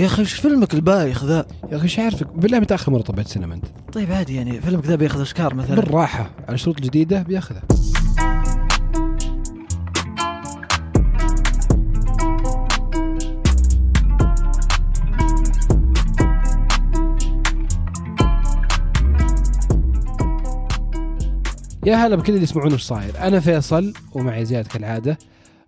يا أخي إيش فيلمك البايخ ذا؟ يا أخي إيش عارفك بالله متى اخر مرة طبيت سينما أنت؟ طيب عادي يعني فيلمك ذا بياخذ أوسكار مثلا. بالراحة على شروط جديده بياخذها. يا هلا بكل اللي يسمعون إيش صاير. أنا فيصل ومعي زياد كالعادة.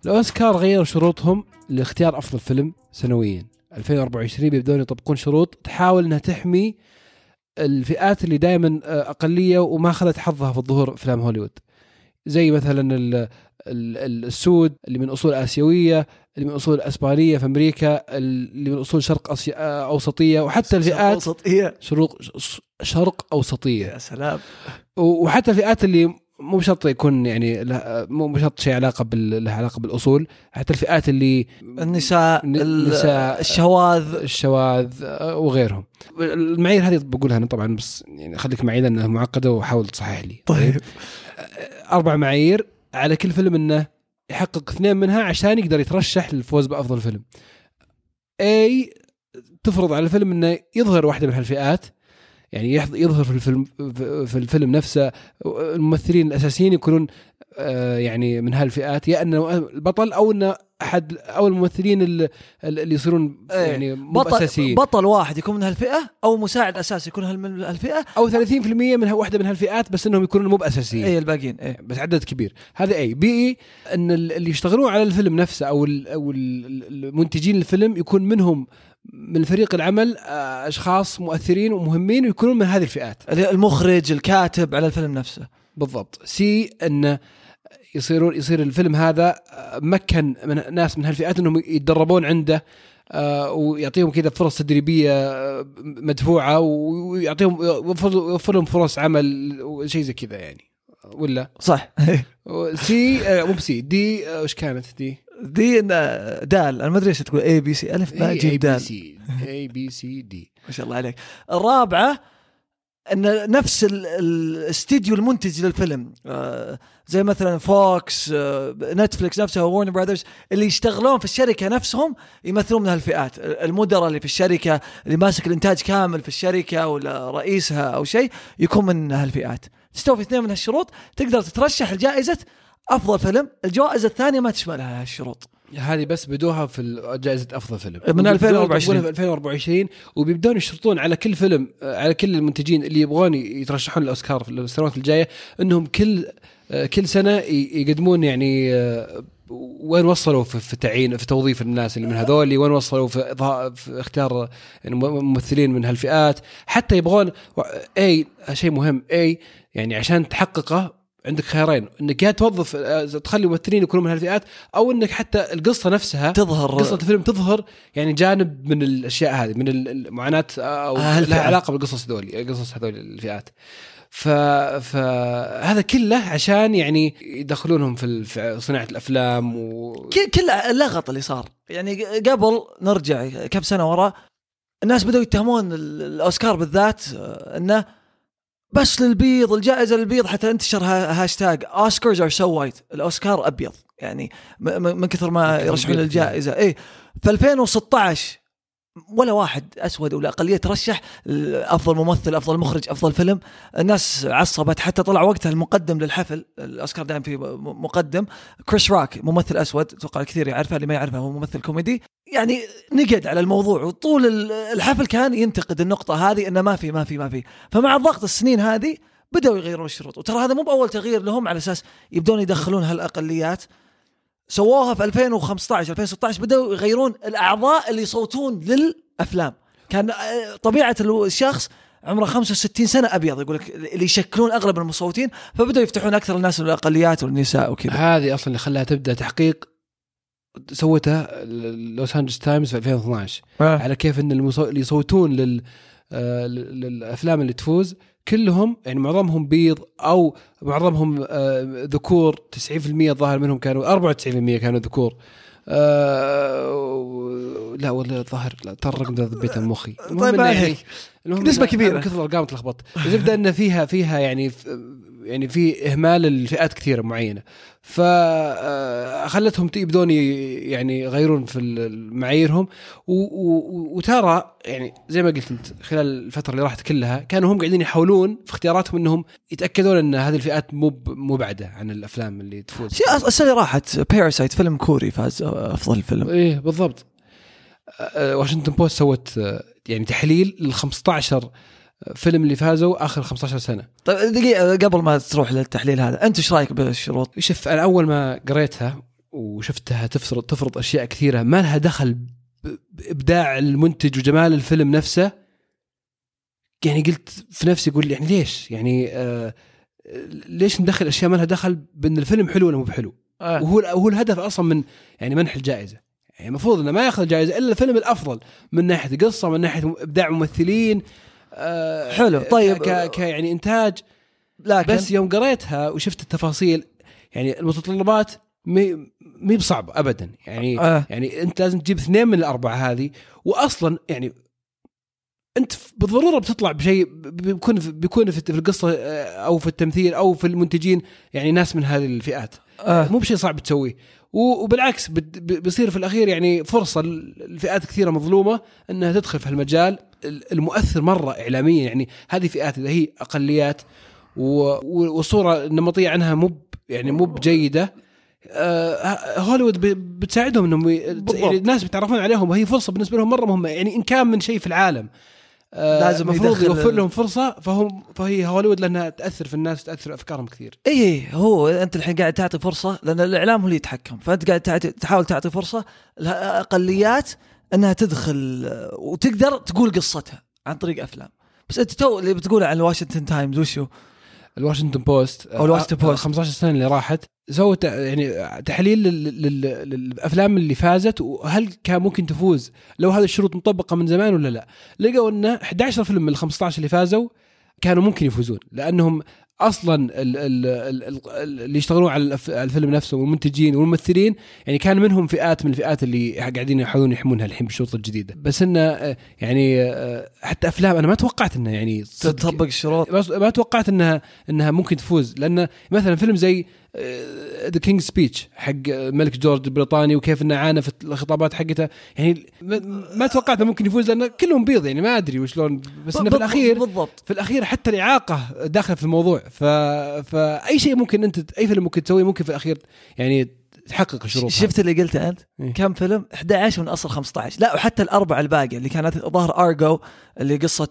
الأوسكار غيروا شروطهم لاختيار أفضل فيلم سنويا. 2024 بيبدون يطبقون شروط تحاول إنها تحمي الفئات اللي دائما أقلية وما أخذت حظها في الظهور أفلام هوليوود. زي مثلا ال- ال- السود اللي من أصول آسيوية اللي من أصول إسبانية في أمريكا اللي من أصول شرق أسيا أوسطية وحتى الفئات وسطية شروق شرق أوسطية. يا سلام. وحتى الفئات اللي مو بشرط يكون يعني مو بشرط شيء علاقة بال لها علاقة بالأصول حتى الفئات اللي النساء النساء. الشواذ. الشواذ آه، وغيرهم. المعايير هذه بقولها أنا طبعا بس يعني خليك معي لأنها معقدة وحاول تصحح لي. طيب. أربع معايير على كل فيلم إنه يحقق اثنين منها عشان يقدر يترشح للفوز بأفضل فيلم. اي تفرض على الفيلم إنه يظهر واحدة من هالفئات. يعني يظهر في الفيلم في الفيلم نفسه الممثلين الأساسيين يكونون آه، يعني من هالفئات يا إنه البطل أو إنه أحد أو الممثلين اللي, يصيرون إيه. يعني مو بطل اساسيين بطل واحد يكون من هالفئة أو مساعد أساسي يكون من هالفئة؟ أو 30% من واحدة من هالفئات بس إنهم يكونون مو بأساسيين. اي الباقيين اي بس عدد كبير. هذا A B إي إن ال- اللي يشتغلون على الفيلم نفسه أو أو ال- المنتجين الفيلم يكون منهم من فريق العمل آه، أشخاص مؤثرين ومهمين ويكونون من هذه الفئات. المخرج الكاتب على الفيلم نفسه. بالضبط. C انه يصيرون يصير الفيلم هذا آه، مكن من ناس من هالفئات إنهم يتدربون عنده آه، ويعطيهم كذا فرص تدريبية مدفوعة ويعطيهم يوفر لهم فرص عمل وشيء زي كذا يعني. ولا؟ صح. C مو ب C D وش كانت D؟ D دال. أنا ما أدري إيش تقول. A B C ألف باء جيم دال. A B C D ما شاء الله عليك. الرابعة إن نفس ال- الاستديو المنتج للفيلم. آه، زي مثلا Fox آه، Netflix نفسها Warner Brothers اللي يشتغلون في الشركة نفسهم يمثلون من هالفئات. المدراء اللي في الشركة اللي ماسك الإنتاج كامل في الشركة ولا رئيسها أو شيء يكون من هالفئات. تستوفي اثنين من هالشروط تقدر تترشح لجائزه أفضل فيلم. الجوائز الثانية ما تشملها هالشروط هذه بس بدوها في جائزة أفضل فيلم. من 2024. في 2024 وبيبدون يشترطون على كل فيلم على كل المنتجين اللي يبغون يترشحون للاوسكار في السنوات الجاية إنهم كل آه، كل سنة يقدمون يعني آه، وين وصلوا في تعيين في توظيف الناس اللي من هذول وين وصلوا في, في اختيار يعني ممثلين من هالفئات. حتى يبغون اي شيء مهم اي يعني عشان تحققه عندك خيارين إنك يا توظف آه، تخلي ممثلين يكونوا من هالفئات أو إنك حتى القصة نفسها تظهر. قصة الفيلم تظهر يعني جانب من الأشياء هذه من المعاناة أو آه،. لها علاقة بالقصص هذول قصص هذول الفئات. ف... فهذا كله عشان يعني يدخلونهم في صناعة الأفلام و كل اللغط اللي صار. يعني قبل نرجع كم سنة ورا الناس بدأوا يتهمون ال- الأوسكار بالذات آه، إنه بس للبيض الجائزة للبيض حتى انتشر ها- hashtag Oscars are so white الأوسكار أبيض. يعني من كثر ما يرشحون البيض للجائزة. اي في 2016 ولا واحد أسود ولا أقلية ترشح افضل ممثل أفضل مخرج أفضل فيلم. الناس عصبت حتى طلع وقتها المقدم للحفل. الأوسكار دائما في مقدم. كريس روك ممثل أسود أتوقع الكثير يعرفه اللي ما يعرفه هو ممثل كوميدي. يعني نقد على الموضوع وطول ال- الحفل كان ينتقد النقطة هذه إنه ما في ما في ما في. فمع ضغط السنين هذه بدأوا يغيرون الشروط. وترى هذا مو بأول تغيير لهم على أساس يبدون يدخلون هالأقليات. سووها في 2015 2016 بدأوا يغيرون الأعضاء اللي يصوتون للأفلام. كان آه، طبيعة الشخص عمره 65 سنة أبيض يقول لك اللي يشكلون أغلب المصوتين فبدأوا يفتحون أكثر الناس من الأقليات والنساء وكذا. هذه أصلا اللي خلاها تبدأ تحقيق سوتها لوس أنجلس تايمز في 2012 على كيف إن. اللي يصوتون لل... آه، لل- للأفلام اللي تفوز كلهم يعني معظمهم بيض أو معظمهم آه، ذكور 90% الظاهر منهم كانوا 94% كانوا ذكور. آه، لا والله الظاهر لا ترى الرقم ذا ذبيته مخي. طيب يعني كبيرة. أنا كثر الأرقام تلخبطت الزبدة إن فيها فيها يعني يعني في إهمال الفئات كثيرة معينة. فخلتهم يبدون ي- يعني يغيرون في معاييرهم. وترى يعني زي ما قلت أنت خلال الفترة اللي راحت كلها كانوا هم قاعدين يحاولون في اختياراتهم إنهم يتأكدون إن هذه الفئات مو ب- مبعده عن الأفلام اللي تفوز. السنة اللي راحت Parasite فيلم كوري فاز أفضل فيلم. إيه بالضبط. آه، واشنطن بوست سوت آه، يعني تحليل لل 15 فيلم اللي فازوا آخر 15 سنة طيب دقيقة قبل ما تروح للتحليل هذا أنت إيش رأيك بالشروط؟ شوف أنا أول ما قريتها وشفتها تفرض تفرض أشياء كثيرة ما لها دخل بإبداع المنتج وجمال الفيلم نفسه يعني قلت في نفسي أقول يعني ليش؟ يعني آه ليش ندخل أشياء ما لها دخل بأن الفيلم حلو ولا مو بحلو؟ آه. وهو وهو الهدف أصلا من يعني منح الجائزة يعني المفروض إنه ما يأخذ جائزه إلا الفيلم الأفضل من ناحية قصة من ناحية إبداع ممثلين آه حلو، طيب. ك, ك يعني إنتاج لكن بس يوم قريتها وشفت التفاصيل يعني المتطلبات مي مي بصعبه ابدا يعني آه. يعني أنت لازم تجيب اثنين من الأربعة هذه واصلا يعني أنت بالضرورة بتطلع بشيء بيكون بيكون في في القصة آه، أو في التمثيل أو في المنتجين يعني ناس من هذه الفئات آه. مو بشيء صعب تسويه و- وبالعكس بيصير في الأخير يعني فرصة لفئات كثيرة مظلومة إنها تدخل في هالمجال ال- المؤثر مرة اعلاميا يعني هذه فئات اذا هي أقليات و- و- والصورة النمطيه عنها مو يعني مو بجيدة آه، هوليوود بتساعدهم إنهم. يعني الناس بيتعرفون عليهم وهي فرصة بالنسبة لهم مرة مهمة يعني إن كان من شيء في العالم آه، لازم المفروض يوفر لهم فرصة فهم فهي هوليوود لأنها تأثر في الناس تاثر في أفكارهم كثير اي إي، هو أنت الحين قاعد تعطي فرصة لأن الإعلام هو اللي يتحكم فأنت قاعد تعطي تحاول تعطي فرصة الاقليات انها تدخل آه، وتقدر تقول قصتها عن طريق أفلام بس أنت تو اللي بتقوله عن الواشنطن تايمز وشو؟ الواشنطن بوست أو الواشنطن آه، بوست. 15 سنة اللي راحت سووا يعني تحليل لل- لل- للأفلام اللي فازت وهل كان ممكن تفوز لو هذه الشروط مطبقة من زمان ولا لا لقوا إن 11 فيلم من ال 15 اللي فازوا كانوا ممكن يفوزون لأنهم أصلا ال ال ال ال اللي يشتغلون على الف- على الفيلم نفسه والمنتجين والممثلين يعني كان منهم فئات من الفئات اللي قاعدين يحاولون يحمونها الحين بالشروط الجديدة. بس إنه آه، يعني آه، حتى أفلام أنا ما توقعت انه يعني تطبق الشروط. ما توقعت إنها إنها ممكن تفوز. لأن مثلا فيلم زي The King's Speech حق الملك جورج البريطاني وكيف إنه عانى في الخطابات حقته. يعني ما- توقعت ممكن يفوز لأن كلهم بيض يعني ما أدري وشلون. بس إنه في الاخير بالضبط. في الأخير حتى الإعاقة داخلة في الموضوع. ف... فأي شيء ممكن أنت أي فيلم ممكن تسويه ممكن في الأخير يعني تحقق الشروط شفت اللي قلته أنت؟ إيه. كم فيلم؟ 11 من أصل 15 لا وحتى الأربعة الباقيه اللي كانت ظهر أرجو اللي قصة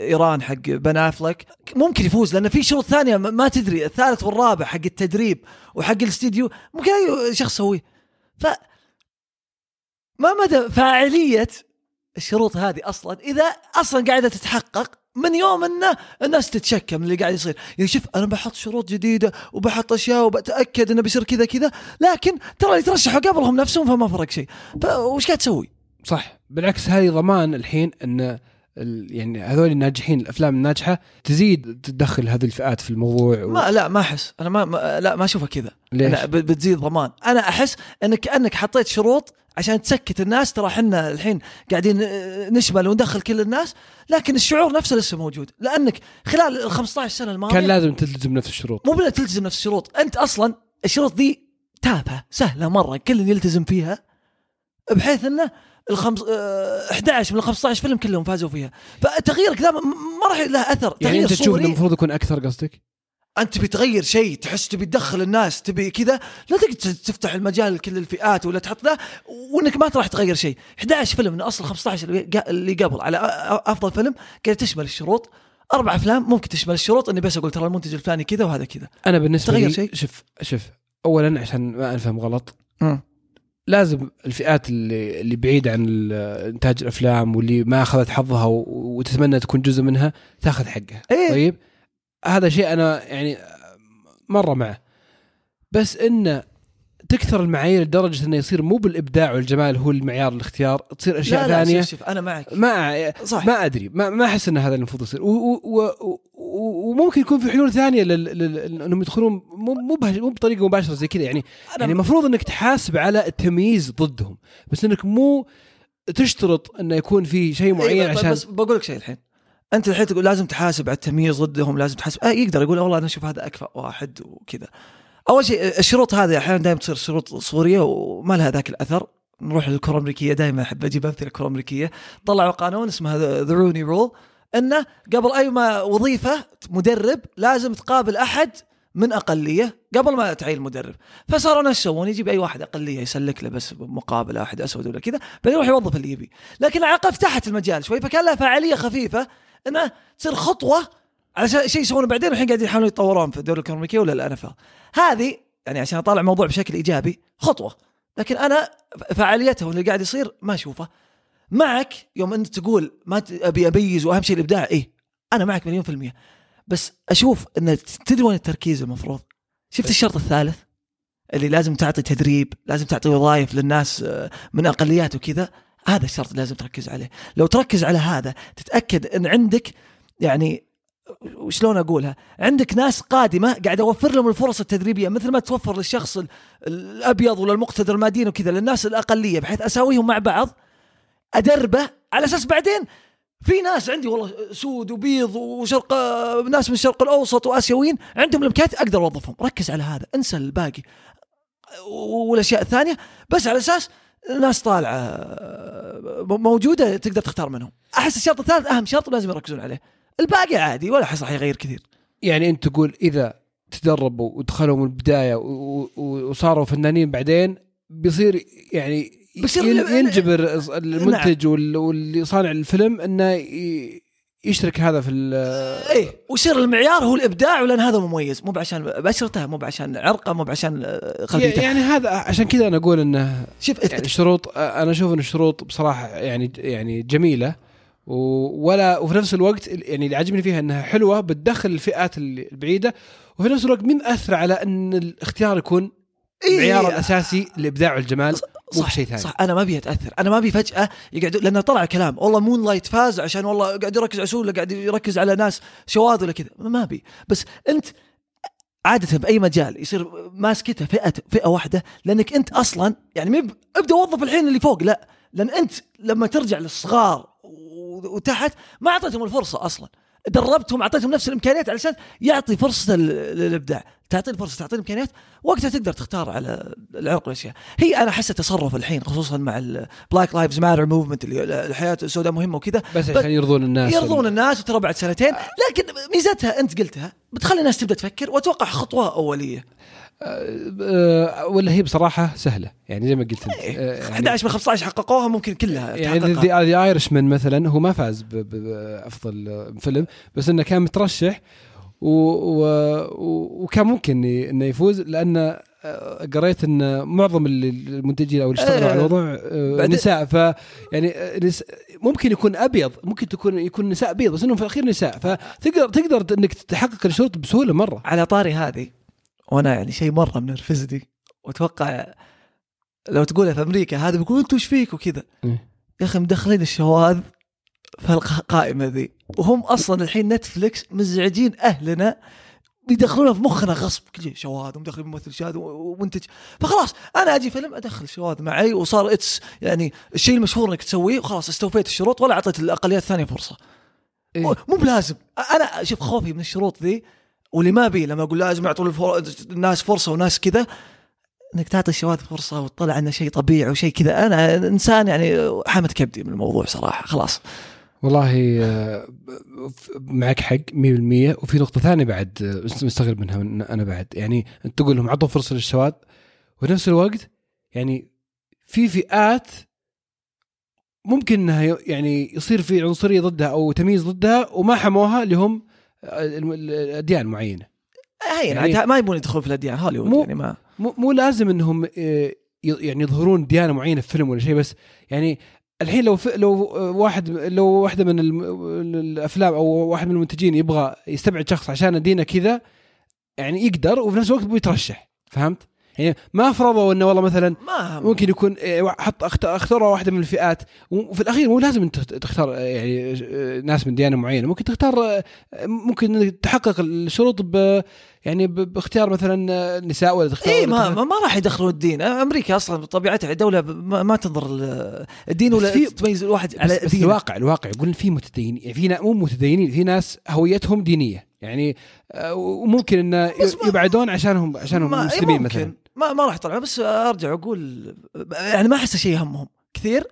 إيران حق بن أفلك ممكن يفوز لأن في شروط ثانية ما ما تدري الثالث والرابع حق التدريب وحق الاستديو ممكن أي شخص يسويه ف ما مدى فاعلية الشروط هذه أصلا إذا أصلا قاعدة تتحقق من يوم أنه الناس تتشكى من اللي قاعد يصير. يعني شوف أنا بحط شروط جديدة وبحط أشياء وبتأكد إنه بيصير كذا كذا لكن ترى اللي ترشحوا قبلهم نفسهم فما فرق شيء. فوش قاعد تسوي؟ صح. بالعكس هذه ضمان الحين إن ال- يعني هذول الناجحين الأفلام الناجحة تزيد تدخل هذه الفئات في الموضوع و... ما لا ما أحس. أنا ما, ما لا ما أشوفها كذا. ليش؟ أنا بتزيد ضمان. أنا أحس إنك كانك حطيت شروط عشان تسكت الناس ترى إحنا الحين قاعدين آه، نشمل وندخل كل الناس لكن الشعور نفسه لسه موجود. لأنك خلال ال 15 سنة الماضية كان لازم تلتزم نفس الشروط. مو بلا تلتزم نفس الشروط. أنت أصلا الشروط دي تافهة سهلة مرة. كل يلتزم فيها بحيث إنه الخمس آه، 11 من ال 15 فيلم كلهم فازوا فيها. فتغييرك ذا م- ما راح له أثر. يعني تغيير أنت تشوف انه المفروض يكون أكثر قصدك؟ أنت تبي تغير شيء تحس تبي تدخل الناس تبي كذا. لا تقدر تفتح المجال لكل الفئات ولا تحط ذا وإنك ما راح تغير شيء. 11 فيلم من أصل 15 اللي قبل. على أفضل فيلم قاعد تشمل الشروط؟ أربع أفلام ممكن تشمل الشروط. إني بس أقول ترى المنتج الفلاني كذا وهذا كذا. أنا بالنسبة تغير لي شيء؟ شوف شوف اولا عشان ما انفهم غلط. لازم الفئات اللي اللي بعيده عن إنتاج الأفلام واللي ما أخذت حظها وتتمنى تكون جزء منها تاخذ حقها. إيه. طيب؟ هذا شيء أنا يعني مرة معه. بس إنه تكثر المعايير لدرجة إنه يصير مو بالإبداع والجمال هو المعيار الاختيار تصير أشياء لا لا ثانية. شوف, شوف أنا معك. ما صح ما أدري ما, ما أحس إن هذا المفروض يصير. وممكن يكون في حلول ثانية لل... لل... انهم يدخلون مو مو مو بطريقة مباشرة زي كذا. يعني يعني المفروض إنك تحاسب على التمييز ضدهم بس إنك مو تشترط إنه يكون في شيء معين إيه، عشان بس بقول لك شيء الحين. أنت الحين تقول لازم تحاسب على التمييز ضدهم لازم تحاسب. آه يقدر يقول والله أنا أشوف هذا أكفأ واحد وكذا. أول شيء الشروط هذه أحيانا دائما تصير شروط صورية وما لها ذاك الأثر. نروح للكره الأمريكية دائما أحب أجيب أمثلة الكره الامريكيه طلعوا قانون اسمه ذا روني رول إنه قبل أي ما وظيفة مدرب لازم تقابل أحد من أقلية قبل ما تعين المدرب فصاروا ناس يسوون يجيب أي واحد أقلية يسلك له بس مقابله واحد أسود ولا كذا بعدين يروح يوظف اللي يبي. لكن العلاقه فتحت المجال شوي فكان لها فاعلية خفيفة انها تصير خطوة على شيء يسوونه بعدين الحين قاعدين يحاولون يتطورون في الدوري الامريكي ولا الان هذه يعني عشان أطالع الموضوع بشكل إيجابي خطوة. لكن أنا فعاليته واللي قاعد يصير ما أشوفه. معك يوم أنت تقول ما أبي أميز وأهم شيء الإبداع إيه أنا معك مليون في المية. بس أشوف إن تدري وين التركيز المفروض؟ شفت الشرط الثالث؟ اللي لازم تعطي تدريب لازم تعطي وظائف للناس آه، من أقليات وكذا. هذا الشرط لازم تركز عليه. لو تركز على هذا تتأكد إن عندك يعني وشلون أقولها؟ عندك ناس قادمة قاعد اوفر لهم الفرص التدريبية مثل ما توفر للشخص الأبيض ولا المقتدر ماديا وكذا للناس الأقلية بحيث أساويهم مع بعض أدربه على أساس بعدين في ناس عندي والله سود وبيض وشرق ناس من الشرق الأوسط وآسيويين عندهم الإمكانيات أقدر أوظفهم. ركز على هذا انسى الباقي. والأشياء الثانية بس على أساس ناس طالعة موجودة تقدر تختار منهم. أحس الشرط الثالث أهم شرط لازم يركزون عليه. الباقي عادي ولا راح يغير كثير. يعني أنت تقول إذا تدربوا ودخلوا من البداية وصاروا فنانين بعدين بيصير يعني بيصير ينجبر المنتج نعم. واللي صانع الفيلم إنه يشترك هذا في إيه ويصير المعيار هو الإبداع ولأن هذا مميز. مو بعشان بشرته مو بعشان عرقه مو بعشان خلفيته يعني هذا عشان كذا أنا أقول إنه شوف يعني الشروط أنا أشوف إن الشروط بصراحة يعني يعني جميلة. ولا وفي نفس الوقت يعني اللي عجبني فيها إنها حلوة بتدخل الفئات البعيدة وفي نفس الوقت من أثر على إن الاختيار يكون إيه. المعيار الاساسي الابداع والجمال مو بشيء ثاني. صح أنا ما أبي أتأثر. أنا ما أبي فجأة يقعدوا لأنه طلع كلام والله Moonlight فاز عشان والله قاعد يركز على ولا قاعد يركز على ناس شواذ ولا كذا. ما أبي. بس أنت عادة بأي مجال يصير ماسكته فئة فئة واحدة لأنك أنت أصلا يعني ابدأ وظف الحين اللي فوق. لا لأن أنت لما ترجع للصغار وتحت ما أعطيتهم الفرصة أصلا. دربتهم أعطيتهم نفس الإمكانيات على أساس يعطي فرصة للإبداع. تعطي الفرصه تعطي الامكانيات وقتها تقدر تختار على العرق والاشياء هي أنا أحس تصرف الحين خصوصا مع ال Black Lives Matter movement اللي الحياة السوداء مهمة وكذا بس عشان يرضون الناس يرضون الناس وترى بعد سنتين. لكن ميزتها أنت قلتها بتخلي الناس تبدأ تفكر وأتوقع خطوة أولية. أه ولا هي بصراحة سهلة يعني زي ما قلت أنت إيه. أه يعني 11 من 15 حققوها ممكن كلها يعني ذا ايرش مان مثلا هو ما فاز بافضل فيلم بس إنه كان مترشح وكان ممكن إنه يفوز لأن آه، قريت إن معظم المنتجين أو اللي اشتغلوا على الموضوع آه، نساء. ف يعني آه، ممكن يكون أبيض ممكن تكون يكون نساء بيض بس إنهم في الأخير نساء. فتقدر تقدر إنك تحقق الشروط بسهولة مرة. على طاري هذه وأنا يعني شيء مرة منرفزني وأتوقع لو تقولها في أمريكا هذا بيقول أنتم إيش فيك وكذا؟ إيه. يا أخي مدخلين الشواذ في القائمه ذي. وهم أصلا الحين نتفلكس مزعجين أهلنا بيدخلونها في مخنا غصب. كل شيء شواذ ومدخل ممثل شاذ ومنتج. فخلاص أنا أجي فيلم أدخل شواذ معي وصار it's يعني الشيء المشهور إنك تسويه وخلاص استوفيت الشروط ولا أعطيت الأقليات الثانية فرصة. إيه؟ مو بلازم. أنا شوف خوفي من الشروط ذي واللي ما بي لما أقول لازم يعطوا الناس فرصة وناس كذا إنك تعطي الشواذ فرصة وتطلع إنه شيء طبيعي وشيء كذا. أنا إنسان يعني حمد كبدي من الموضوع صراحة. خلاص. والله آه، معك حق 100% وفي نقطة ثانية بعد آه، مستغرب منها من أنا بعد. يعني انت تقول لهم عطوا فرصة للشواذ. وفي نفس الوقت يعني في فئات ممكن إنها يعني يصير في عنصرية ضدها أو تمييز ضدها وما حموها اللي هم الأديان معينة. هي يعني ما يبون يدخلون في الأديان هوليوود مو يعني ما. مو, مو لازم إنهم آه، يعني يظهرون ديانة معينة في فيلم ولا شيء بس يعني الحين لو لو واحد لو واحدة من الأفلام أو واحد من المنتجين يبغى يستبعد شخص عشان دينه كذا يعني يقدر وفي نفس الوقت يترشح فهمت؟ يعني ما فرضوا إنه والله مثلا ما ممكن يكون إيه، حط أخت- اختاروا واحدة من الفئات وفي الأخير مو لازم أنت تختار آه، يعني آه، ناس من ديانة معينة ممكن تختار آه، ممكن تحقق الشروط ب يعني باختيار مثلا آه، نساء ولا تختار اي ما, ما ما راح يدخلون الدين. أمريكا أصلا بطبيعتها دوله ما, ما تنظر ال- الدين بس ولا في- تميز الواحد على بس دين الواقع الواقع يقول في متدينين يعني في مو متدينين في ناس هويتهم دينية. يعني آه، وممكن انه بس يبعدون عشانهم عشانهم إيه مسلمين. مثلا. ما ما راح يطلع بس أرجع أقول يعني ما أحس شيء يهمهم كثير.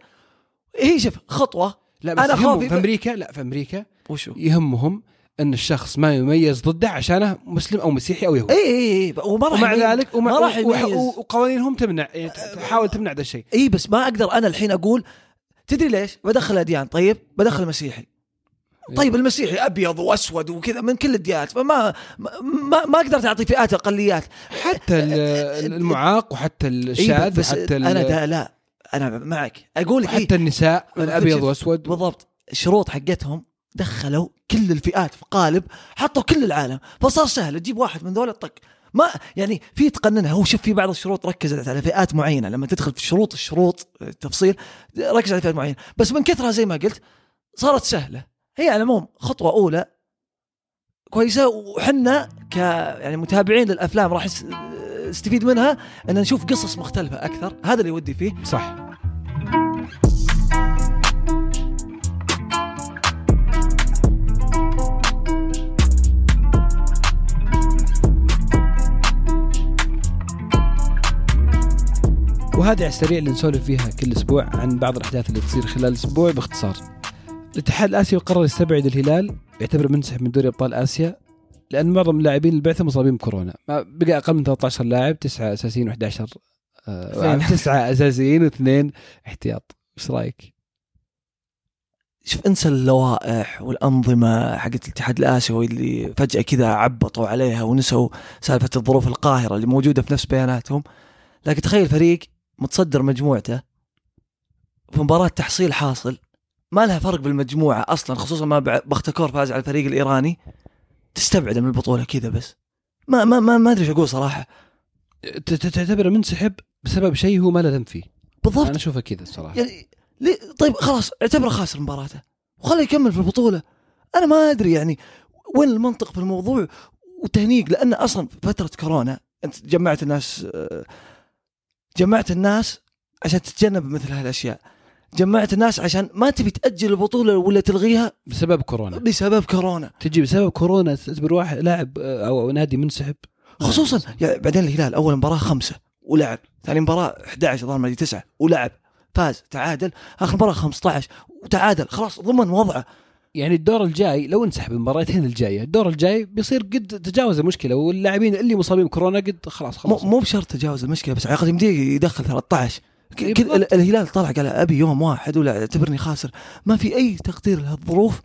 هي شوف خطوة. لا بس خوفي في أمريكا لا في أمريكا وشو؟ يهمهم أن الشخص ما يميز ضده عشانه مسلم أو مسيحي أو يهودي. اي اي اي وما راح ومع يميز- ذلك ومع ما راح وقوانينهم تمنع يعني تحاول تمنع ذا الشيء. اي بس ما أقدر أنا الحين أقول تدري ليش؟ بدخل اديان طيب؟ بدخل مسيحي طيب المسيحي أبيض وأسود وكذا من كل الديانات فما ما, ما أقدر تعطي فئات أقليات. حتى ال- المعاق وحتى إيه الشاذ وحتى ال- أنا دا لا أنا معك. أقول لك إيه حتى النساء من ابيض وأسود. بالضبط. الشروط حقتهم دخلوا كل الفئات في قالب حطوا كل العالم. فصار سهل تجيب واحد من ذول طق ما يعني في تقننها. هو شوف في بعض الشروط ركزت على فئات معينة. لما تدخل في شروط الشروط التفصيل ركز على فئات معينة. بس من كثرها زي ما قلت صارت سهلة. هي على العموم خطوة أولى كويسة. وحنا ك يعني متابعين للأفلام راح نس- نستفيد منها. إن نشوف قصص مختلفة أكثر. هذا اللي ودي فيه. صح. وهذه على السريع اللي نسولف فيها كل أسبوع عن بعض الأحداث اللي تصير خلال الأسبوع باختصار. الاتحاد الآسيوي قرر يستبعد الهلال يعتبر منسحب من دوري أبطال آسيا لأن معظم اللاعبين البعثة مصابين بكورونا، ما بقى أقل من 13 لاعب تسعة أساسيين و11 آه؟ تسعة أساسيين واثنين احتياط، إيش رأيك؟ شوف انسى اللوائح والأنظمة حقت الاتحاد الآسيوي اللي فجأة كذا عبطوا عليها ونسوا سالفة الظروف القاهرة اللي موجودة في نفس بياناتهم لكن تخيل فريق متصدر مجموعته في مباراة تحصيل حاصل ما لها فرق بالمجموعة أصلا خصوصا ما بختكور فاز على الفريق الإيراني تستبعد من البطولة كذا بس. ما ما ما, ما صراحة. ت- ت- تعتبره منسحب بسبب شيء هو ما له ذنب فيه. بالضبط. أنا اشوفها كذا الصراحة. يعني ليه طيب خلاص اعتبره خاسر مباراته وخليه يكمل في البطولة. أنا ما أدري يعني وين المنطق في الموضوع وتهنيق لأن أصلا في فترة كورونا أنت جمعت الناس آه، جمعت الناس عشان تتجنب مثل هالأشياء. جمعت الناس عشان ما تبي تأجل البطولة ولا تلغيها بسبب كورونا. بسبب كورونا. تجي بسبب كورونا تعتبر واحد لاعب آه، أو نادي منسحب. خصوصا يعني بعدين الهلال أول مباراة خمسة ولعب ثاني مباراة 11 ظهر مدري تسعة ولعب فاز تعادل. آخر مباراة 15 وتعادل. خلاص ضمن وضعه. يعني الدور الجاي لو انسحب المباراتين الجاية الدور الجاي بيصير قد تجاوز المشكلة واللاعبين اللي مصابين بكورونا قد خلاص خلاص. مو بشرط تجاوز المشكلة بس على الاقل يمديه يدخل 13 ك- إيه كذا الهلال طلع قال أبي يوم واحد ولا اعتبرني خاسر. ما في أي تقدير لهالظروف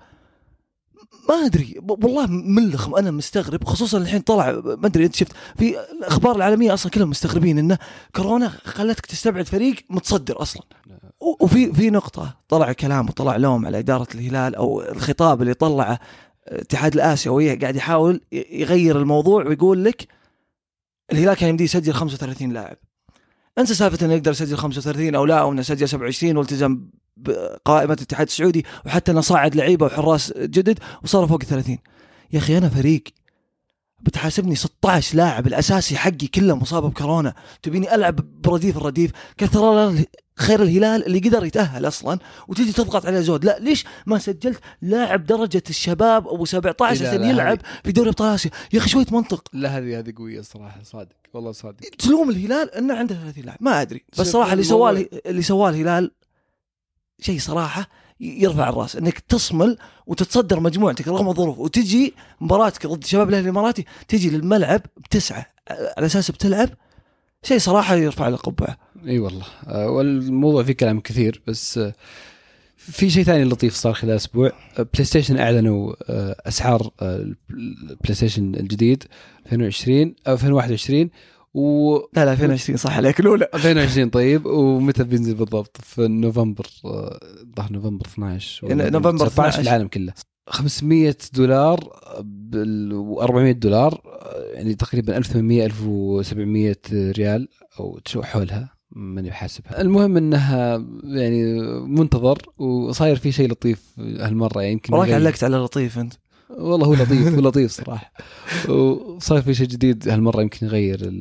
ما أدري والله ملخ أنا مستغرب خصوصا الحين طلع ما أدري أنت شفت في الأخبار العالمية أصلا كلهم مستغربين إنه كورونا خلتك تستبعد فريق متصدر أصلا. وفي في نقطة طلع كلام وطلع لوم على إدارة الهلال أو الخطاب اللي طلعه الاتحاد الاسيوي قاعد يحاول يغير الموضوع ويقول لك الهلال كان يمديه يسجل 35 لاعب. أنسى سالفة إنه يقدر يسجل 35 أو لا أو إنه سجل 27 والتزم بقائمة الاتحاد السعودي وحتى انه صعد لعيبة وحراس جدد وصار فوق 30 يا أخي أنا فريق بتحاسبني 16 لاعب الأساسي حقي كله مصاب بكورونا. تبيني ألعب برديف الرديف كثر خير الهلال اللي قدر يتأهل أصلا وتجي تضغط عليه زود. لا ليش ما سجلت لاعب درجة الشباب أبو 17 لا، عشان يلعب في دوري أبطال آسيا؟ يا أخي شوية منطق. لا هذه هذه قوية صراحة صادق والله صادق. تلوم الهلال إنه عنده 30 لاعب ما أدري. بس صراحة اللي سواه اللي سواه الهلال شيء صراحة يرفع الرأس إنك تصمل وتتصدر مجموعتك رغم الظروف وتجي مباراتك ضد شباب الأهلي الإماراتي تجي للملعب بتسعة على أساس بتلعب شيء صراحة يرفع له قبعه إي والله. آه، والموضوع فيه كلام كثير بس آه، في شيء ثاني لطيف صار خلال أسبوع. آه، بلاي ستيشن أعلنوا آه، أسعار آه، البلاي ستيشن الجديد 2020 أو 2021 و لا لا 2020 صح عليك. الأولى. 2020 طيب. ومتى بينزل بالضبط؟ في نوفمبر ظهر نوفمبر 12 ولا يعني نوفمبر 19 في 12. العالم كله. 500 دولار و400 دولار يعني تقريبا 1800 1700 ريال أو شو حولها ماني حاسبها المهم إنها يعني منتظر وصاير في شيء لطيف هالمرة يعني يمكن وراك علقت على لطيف أنت. والله هو لطيف هو لطيف صراحة. وصار في شيء جديد هالمرة يمكن يغير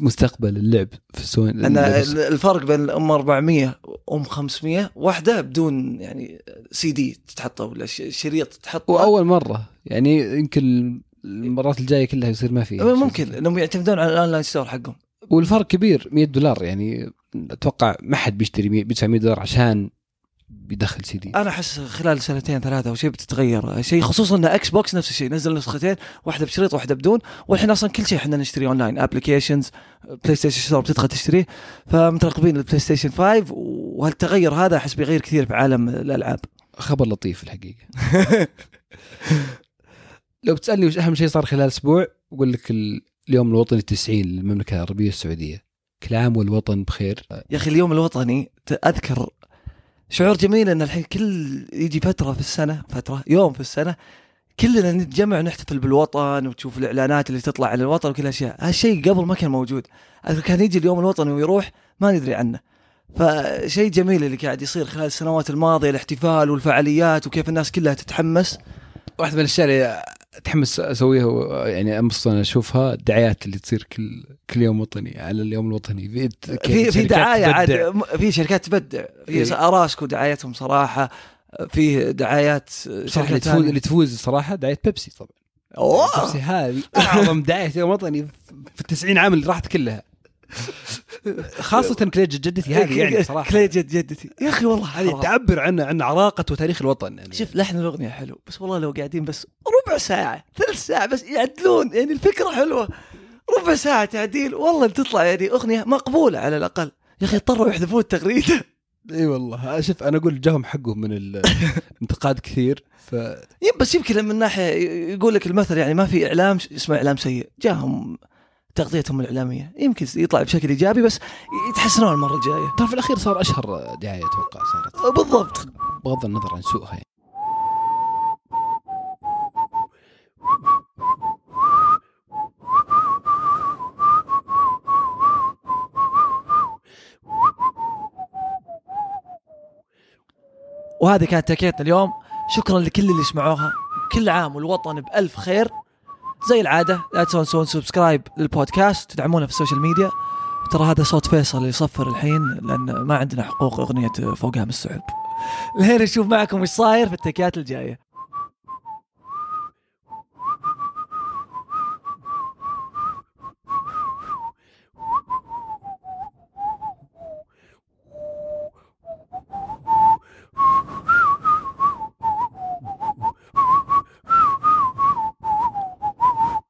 مستقبل اللعب في السوني ان الفرق بين أم 400 وأم 500 واحدة بدون يعني سي دي تتحطه ولا شريط تحطه وأول مرة يعني يمكن المرات الجاية كلها يصير ما في. شيء ممكن انهم يعتمدون على ال online store حقهم. والفرق كبير 100 دولار يعني أتوقع ما حد بيشتري 100 بيدفع 100 دولار عشان بيدخل سي دي. أنا أحس خلال سنتين ثلاثة أو شيء بتتغير. شيء خصوصا إن إكس بوكس نفس الشيء نزل نسختين واحدة بشريط واحدة بدون والحين أصلا كل شيء إحنا نشتري online applications PlayStation Store بتدخل تشتريه فمترقبين البلاي ستيشن 5 وهالتغير هذا أحس بيغير كثير في عالم الألعاب. خبر لطيف الحقيقة. لو بتسألني وش أهم شيء صار خلال أسبوع بقول لك ال- اليوم الوطني التسعين للمملكه العربية السعودية. كل عام والوطن بخير. يا أخي اليوم الوطني أذكر شعور جميل إن الحين كل يجي فترة في السنة فترة يوم في السنة كلنا نتجمع ونحتفل بالوطن وتشوف الإعلانات اللي تطلع عن الوطن وكل الاشياء هالشيء قبل ما كان موجود. كان يجي اليوم الوطني ويروح ما ندري عنه. فشيء جميل اللي قاعد يصير خلال السنوات الماضية الاحتفال والفعاليات وكيف الناس كلها تتحمس. واحدة من الأشياء اللي اتحمس أسويها يعني أنبسط أنا أشوفها الدعايات اللي تصير كل كل يوم وطني على اليوم الوطني في في دعاية عاد في شركات تبدع في إيه. أراسكو دعايتهم صراحة في دعايات صراحة اللي تفوز. اللي تفوز صراحة دعاية بيبسي طبعا أوه. بيبسي هذه أعظم دعاية يوم وطني في التسعين عام اللي راحت كلها خاصة كليجة جدتي هذه يعني صراحة. كليجة جدتي. يا أخي والله هذه. تعبر عن عن عراقة وتاريخ الوطن يعني. شوف لحن الأغنية حلو بس والله لو قاعدين بس ربع ساعة ثلث ساعة بس يعدلون يعني الفكرة حلوة. ربع ساعة تعديل والله بتطلع يعني أغنية مقبولة على الأقل. يا أخي اضطروا يحذفون التغريدة. إي والله شوف أنا أقول جاهم حقهم من الانتقاد كثير ف يب بس يمكن من ناحية يقول لك المثل يعني ما في إعلام اسمه إعلام سيء. جاهم تغطيتهم الإعلامية. يمكن يطلع بشكل إيجابي بس يتحسنون المرة الجاية. ترى في الأخير صار أشهر دعاية أتوقع صارت. بالضبط. بغض النظر عن سوءها. يعني. وهذه كانت تكيتنا اليوم. شكرا لكل اللي سمعوها. كل عام والوطن بألف خير. زي العادة لا تنسون تسوون subscribe للبودكاست تدعمونا في السوشيال ميديا ترى هذا صوت فيصل يصفر الحين لأن ما عندنا حقوق أغنية فوقها من السحب لين نشوف معكم إيش صاير في التكيات الجاية.